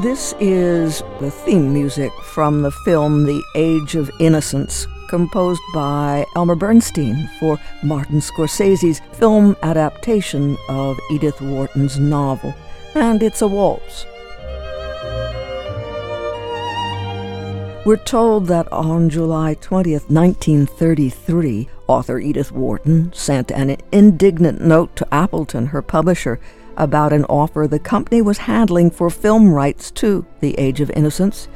This is the theme music from the film The Age of Innocence, composed by Elmer Bernstein for Martin Scorsese's film adaptation of Edith Wharton's novel. And it's a waltz. We're told that on July 20th, 1933, author Edith Wharton sent an indignant note to Appleton, her publisher, about an offer the company was handling for film rights to The Age of Innocence.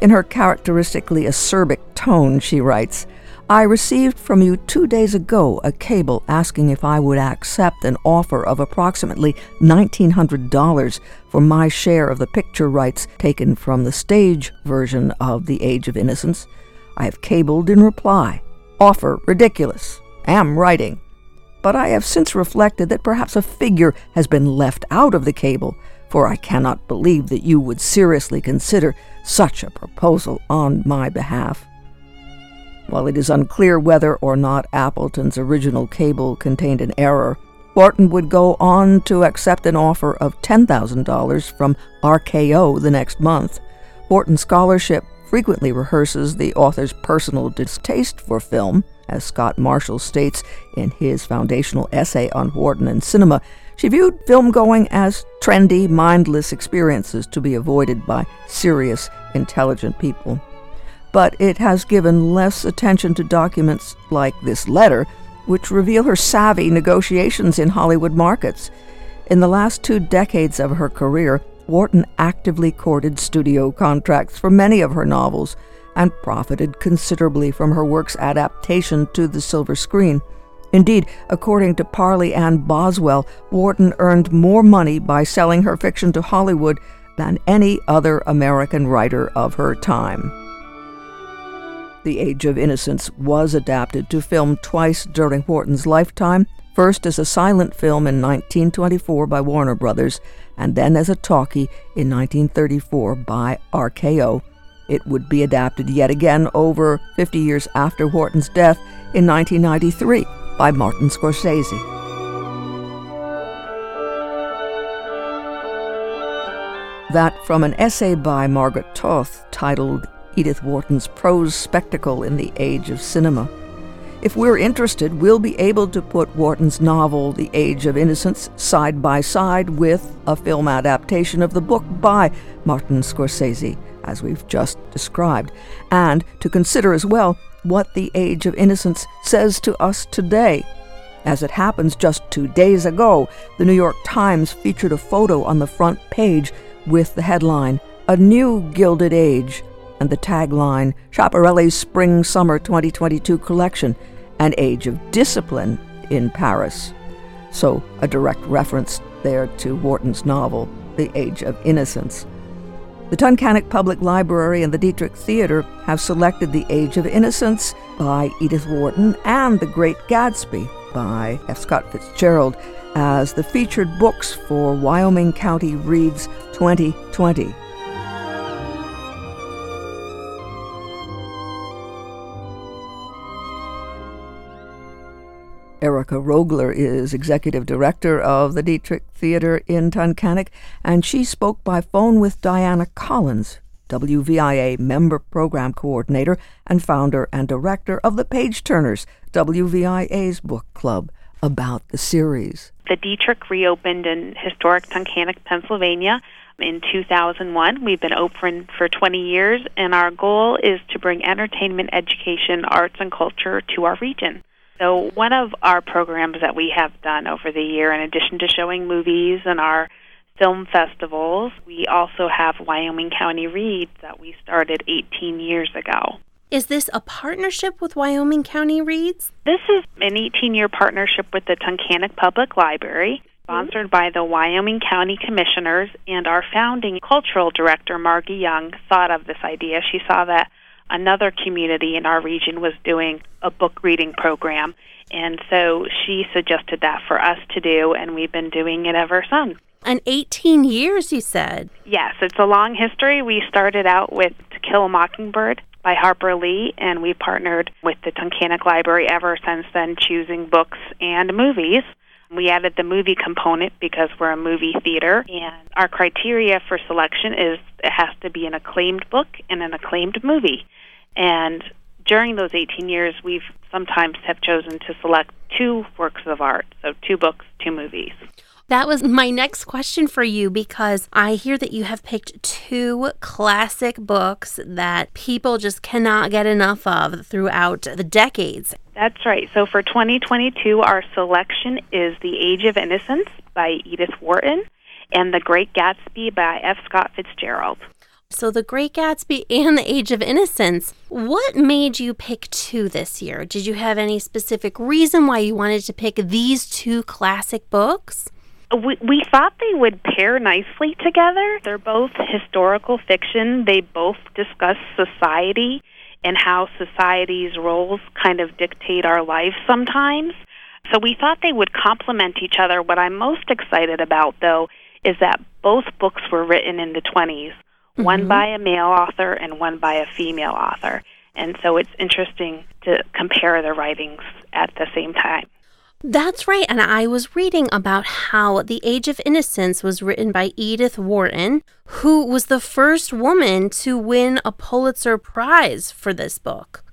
In her characteristically acerbic tone, she writes, I received from you two days ago a cable asking if I would accept an offer of approximately $1,900 for my share of the picture rights taken from the stage version of The Age of Innocence. I have cabled in reply. Offer ridiculous. Am writing but I have since reflected that perhaps a figure has been left out of the cable, for I cannot believe that you would seriously consider such a proposal on my behalf. While it is unclear whether or not Appleton's original cable contained an error, Wharton would go on to accept an offer of $10,000 from RKO the next month. Wharton Scholarship frequently rehearses the author's personal distaste for film, as Scott Marshall states in his foundational essay on Wharton and cinema, she viewed film going as trendy, mindless experiences to be avoided by serious, intelligent people. But it has given less attention to documents like this letter, which reveal her savvy negotiations in Hollywood markets. In the last two decades of her career, Wharton actively courted studio contracts for many of her novels and profited considerably from her work's adaptation to the silver screen. Indeed, according to Parley Ann Boswell, Wharton earned more money by selling her fiction to Hollywood than any other American writer of her time. The Age of Innocence was adapted to film twice during Wharton's lifetime, first as a silent film in 1924 by Warner Brothers, and then as a talkie in 1934 by RKO it would be adapted yet again over 50 years after Wharton's death in 1993 by Martin Scorsese. That from an essay by Margaret Toth titled Edith Wharton's Prose Spectacle in the Age of Cinema. If we're interested, we'll be able to put Wharton's novel, The Age of Innocence, side by side with a film adaptation of the book by Martin Scorsese as we've just described, and to consider as well what the Age of Innocence says to us today. As it happens, just two days ago, the New York Times featured a photo on the front page with the headline, A New Gilded Age, and the tagline, Schiaparelli's Spring Summer 2022 Collection, An Age of Discipline in Paris. So, a direct reference there to Wharton's novel, The Age of Innocence. The Tunkhannock Public Library and the Dietrich Theater have selected The Age of Innocence by Edith Wharton and The Great Gatsby by F. Scott Fitzgerald as the featured books for Wyoming County Reads 2020. Erica Rogler is executive director of the Dietrich Theater in Tunkhannock, and she spoke by phone with Diana Collins, WVIA member program coordinator and founder and director of the Page Turners, WVIA's book club, about the series. The Dietrich reopened in historic Tunkhannock, Pennsylvania in 2001. We've been open for 20 years, and our goal is to bring entertainment, education, arts, and culture to our region. So, one of our programs that we have done over the year, in addition to showing movies and our film festivals, we also have Wyoming County Reads that we started 18 years ago. Is this a partnership with Wyoming County Reads? This is an 18 year partnership with the Tunkhannock Public Library, sponsored by the Wyoming County Commissioners, and our founding cultural director, Margie Young, thought of this idea. She saw that another community in our region was doing a book reading program. And so she suggested that for us to do, and we've been doing it ever since. And 18 years, you said? Yes, it's a long history. We started out with To Kill a Mockingbird by Harper Lee, and we partnered with the Tunkhannock Library ever since then, choosing books and movies We added the movie component because we're a movie theater, and our criteria for selection is it has to be an acclaimed book and an acclaimed movie. And during those 18 years, we've sometimes have chosen to select two works of art, so two books, two movies. That was my next question for you because I hear that you have picked two classic books that people just cannot get enough of throughout the decades. That's right. So for 2022, our selection is The Age of Innocence by Edith Wharton and The Great Gatsby by F. Scott Fitzgerald. So, The Great Gatsby and The Age of Innocence. What made you pick two this year? Did you have any specific reason why you wanted to pick these two classic books? We, we thought they would pair nicely together. They're both historical fiction. They both discuss society and how society's roles kind of dictate our lives sometimes. So we thought they would complement each other. What I'm most excited about, though, is that both books were written in the 20s, mm-hmm. one by a male author and one by a female author. And so it's interesting to compare the writings at the same time. That's right. And I was reading about how The Age of Innocence was written by Edith Wharton, who was the first woman to win a Pulitzer Prize for this book.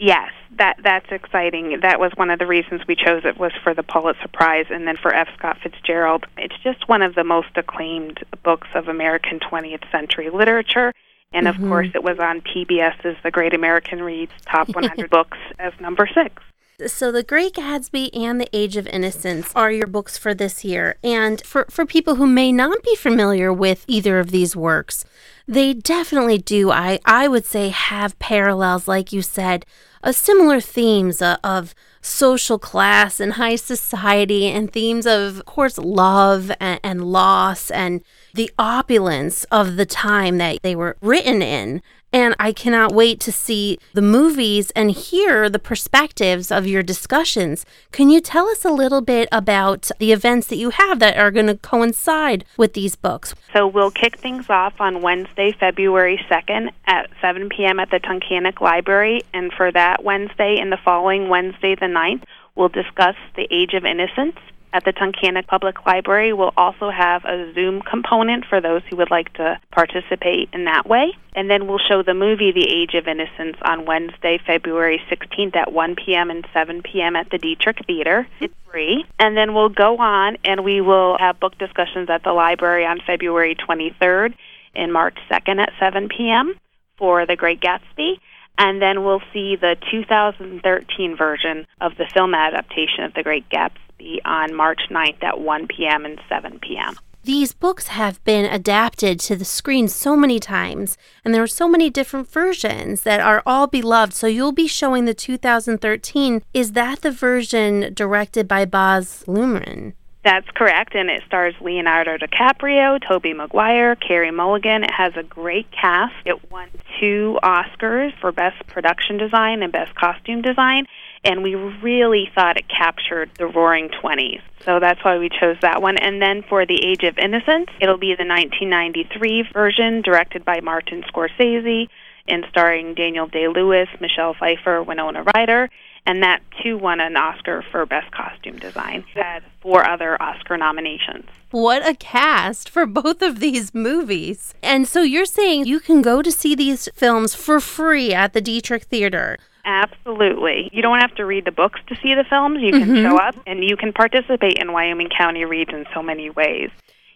Yes, that that's exciting. That was one of the reasons we chose it was for the Pulitzer Prize and then for F. Scott Fitzgerald. It's just one of the most acclaimed books of American 20th century literature. And of mm-hmm. course, it was on PBS's The Great American Reads Top 100 Books as number six. So, The Great Gatsby and The Age of Innocence are your books for this year. And for, for people who may not be familiar with either of these works, they definitely do, I, I would say, have parallels, like you said, a similar themes uh, of social class and high society, and themes of, of course, love and, and loss and the opulence of the time that they were written in. And I cannot wait to see the movies and hear the perspectives of your discussions. Can you tell us a little bit about the events that you have that are going to coincide with these books? So, we'll kick things off on Wednesday, February 2nd at 7 p.m. at the Tunkhannock Library. And for that Wednesday and the following Wednesday, the 9th, we'll discuss The Age of Innocence at the Tunkhannock Public Library. We'll also have a Zoom component for those who would like to participate in that way. And then we'll show the movie The Age of Innocence on Wednesday, February 16th at 1 p.m. and 7 p.m. at the Dietrich Theater. It's free. And then we'll go on and we will have book discussions at the library on February 23rd and March 2nd at 7 p.m. for The Great Gatsby and then we'll see the 2013 version of the film adaptation of The Great Gatsby on March 9th at 1 p.m. and 7 p.m. These books have been adapted to the screen so many times, and there are so many different versions that are all beloved. So you'll be showing the 2013. Is that the version directed by Baz Luhrmann? That's correct, and it stars Leonardo DiCaprio, Tobey Maguire, Carey Mulligan. It has a great cast. It won two Oscars for Best Production Design and Best Costume Design, and we really thought it captured the roaring 20s. So that's why we chose that one. And then for The Age of Innocence, it'll be the 1993 version directed by Martin Scorsese and starring Daniel Day Lewis, Michelle Pfeiffer, Winona Ryder and that too won an Oscar for Best Costume Design. It had four other Oscar nominations. What a cast for both of these movies. And so you're saying you can go to see these films for free at the Dietrich Theater. Absolutely. You don't have to read the books to see the films. You can mm-hmm. show up and you can participate in Wyoming County Reads in so many ways.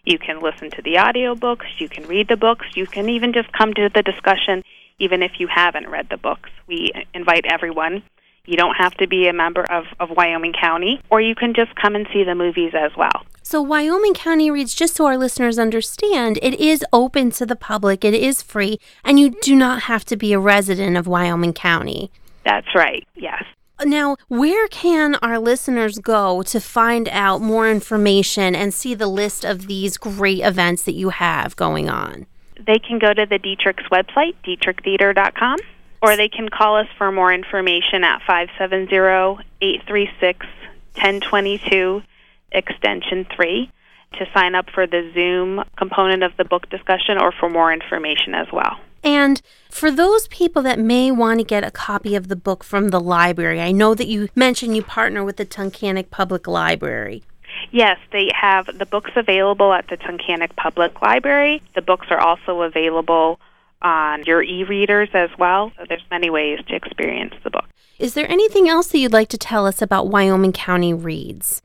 You can listen to the audiobooks, you can read the books, you can even just come to the discussion even if you haven't read the books. We invite everyone you don't have to be a member of, of Wyoming County, or you can just come and see the movies as well. So, Wyoming County Reads, just so our listeners understand, it is open to the public, it is free, and you do not have to be a resident of Wyoming County. That's right, yes. Now, where can our listeners go to find out more information and see the list of these great events that you have going on? They can go to the Dietrich's website, dietrichtheater.com or they can call us for more information at 570-836-1022 extension 3 to sign up for the Zoom component of the book discussion or for more information as well. And for those people that may want to get a copy of the book from the library, I know that you mentioned you partner with the Tunkhannock Public Library. Yes, they have the books available at the Tunkhannock Public Library. The books are also available on your e-readers as well. So there's many ways to experience the book. Is there anything else that you'd like to tell us about Wyoming County Reads?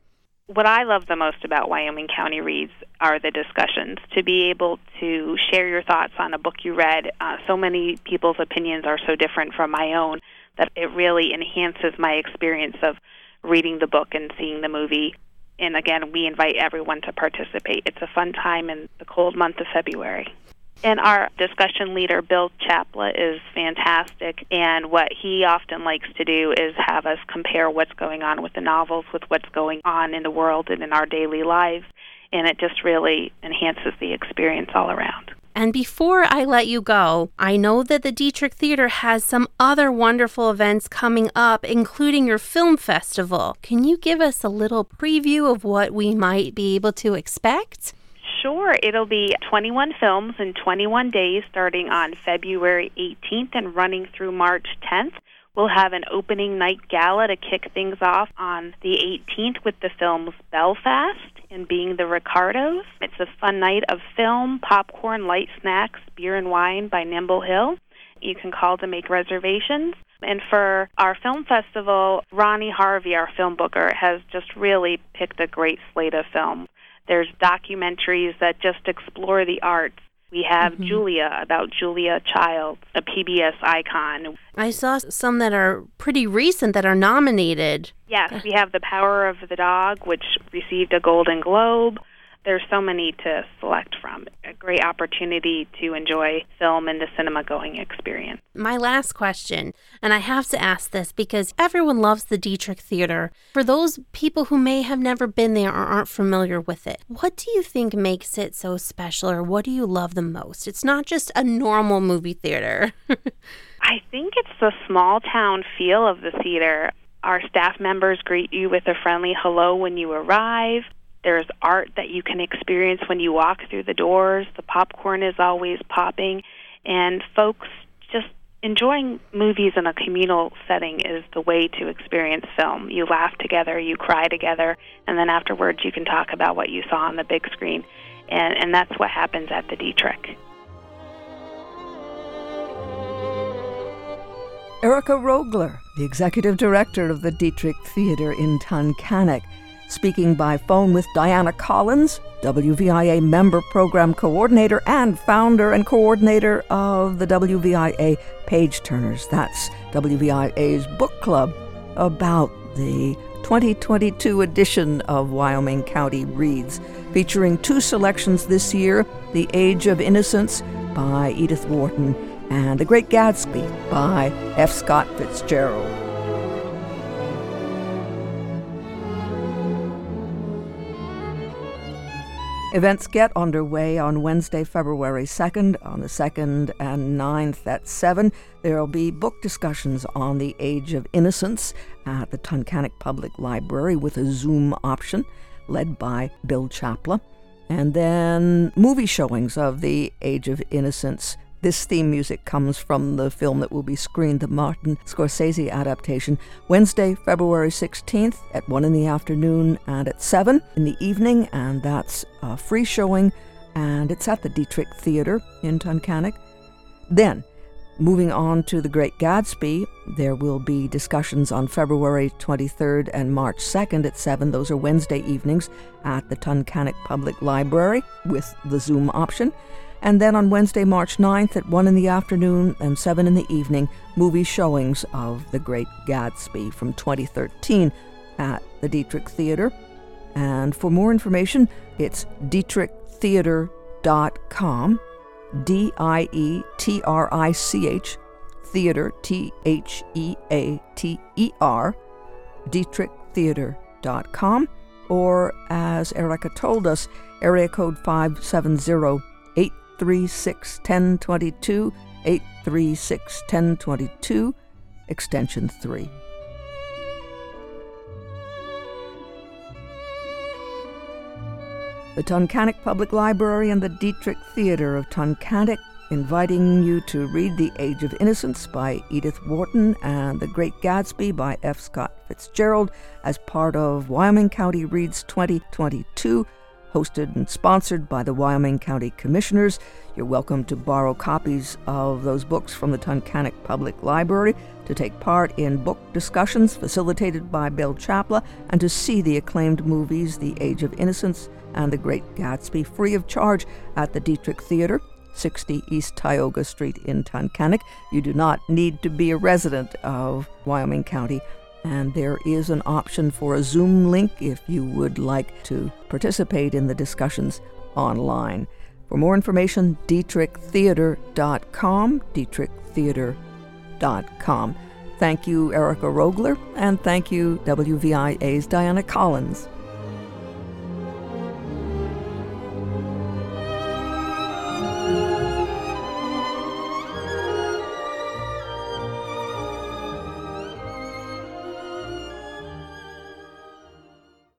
What I love the most about Wyoming County Reads are the discussions. To be able to share your thoughts on a book you read, uh, so many people's opinions are so different from my own that it really enhances my experience of reading the book and seeing the movie. And again, we invite everyone to participate. It's a fun time in the cold month of February. And our discussion leader, Bill Chapla, is fantastic. And what he often likes to do is have us compare what's going on with the novels with what's going on in the world and in our daily lives. And it just really enhances the experience all around. And before I let you go, I know that the Dietrich Theater has some other wonderful events coming up, including your film festival. Can you give us a little preview of what we might be able to expect? Sure. It'll be 21 films in 21 days starting on February 18th and running through March 10th. We'll have an opening night gala to kick things off on the 18th with the films Belfast and Being the Ricardos. It's a fun night of film, popcorn, light snacks, beer and wine by Nimble Hill. You can call to make reservations. And for our film festival, Ronnie Harvey, our film booker, has just really picked a great slate of films. There's documentaries that just explore the arts. We have mm-hmm. Julia about Julia Child, a PBS icon. I saw some that are pretty recent that are nominated. Yes, we have The Power of the Dog, which received a Golden Globe there's so many to select from. A great opportunity to enjoy film and the cinema going experience. My last question, and I have to ask this because everyone loves the Dietrich Theater. For those people who may have never been there or aren't familiar with it, what do you think makes it so special or what do you love the most? It's not just a normal movie theater. I think it's the small town feel of the theater. Our staff members greet you with a friendly hello when you arrive. There's art that you can experience when you walk through the doors. The popcorn is always popping, and folks just enjoying movies in a communal setting is the way to experience film. You laugh together, you cry together, and then afterwards you can talk about what you saw on the big screen. And, and that's what happens at the Dietrich. Erica Rogler, the executive director of the Dietrich Theater in Tunkhannock speaking by phone with Diana Collins, WVIA member program coordinator and founder and coordinator of the WVIA Page Turners. That's WVIA's book club about the 2022 edition of Wyoming County Reads, featuring two selections this year The Age of Innocence by Edith Wharton and The Great Gatsby by F. Scott Fitzgerald. Events get underway on Wednesday, February 2nd, on the 2nd and 9th at 7. There will be book discussions on the Age of Innocence at the Tunkhannock Public Library with a Zoom option led by Bill Chapla. And then movie showings of the Age of Innocence this theme music comes from the film that will be screened, the Martin Scorsese adaptation, Wednesday, February 16th at 1 in the afternoon and at 7 in the evening, and that's a free showing, and it's at the Dietrich Theater in Tunkhannock. Then, moving on to The Great Gatsby, there will be discussions on February 23rd and March 2nd at 7. Those are Wednesday evenings at the Tunkhannock Public Library with the Zoom option. And then on Wednesday, March 9th at 1 in the afternoon and 7 in the evening, movie showings of The Great Gatsby from 2013 at the Dietrich Theater. And for more information, it's dietrichtheater.com, D I E T R I C H, theater, T H E A T E R, dietrichtheater.com, or as Erica told us, area code 570 836 1022, 836 1022, extension 3. The Tunkhannock Public Library and the Dietrich Theater of Tunkhannock inviting you to read The Age of Innocence by Edith Wharton and The Great Gatsby by F. Scott Fitzgerald as part of Wyoming County Reads 2022 hosted and sponsored by the Wyoming County Commissioners. You're welcome to borrow copies of those books from the Tunkhannock Public Library, to take part in book discussions facilitated by Bill Chapla, and to see the acclaimed movies The Age of Innocence and The Great Gatsby free of charge at the Dietrich Theater. 60 East Tioga Street in Tunkhannock. You do not need to be a resident of Wyoming County and there is an option for a Zoom link if you would like to participate in the discussions online. For more information, dietrichtheater.com, dietrichtheater.com. Thank you, Erica Rogler, and thank you, WVIA's Diana Collins.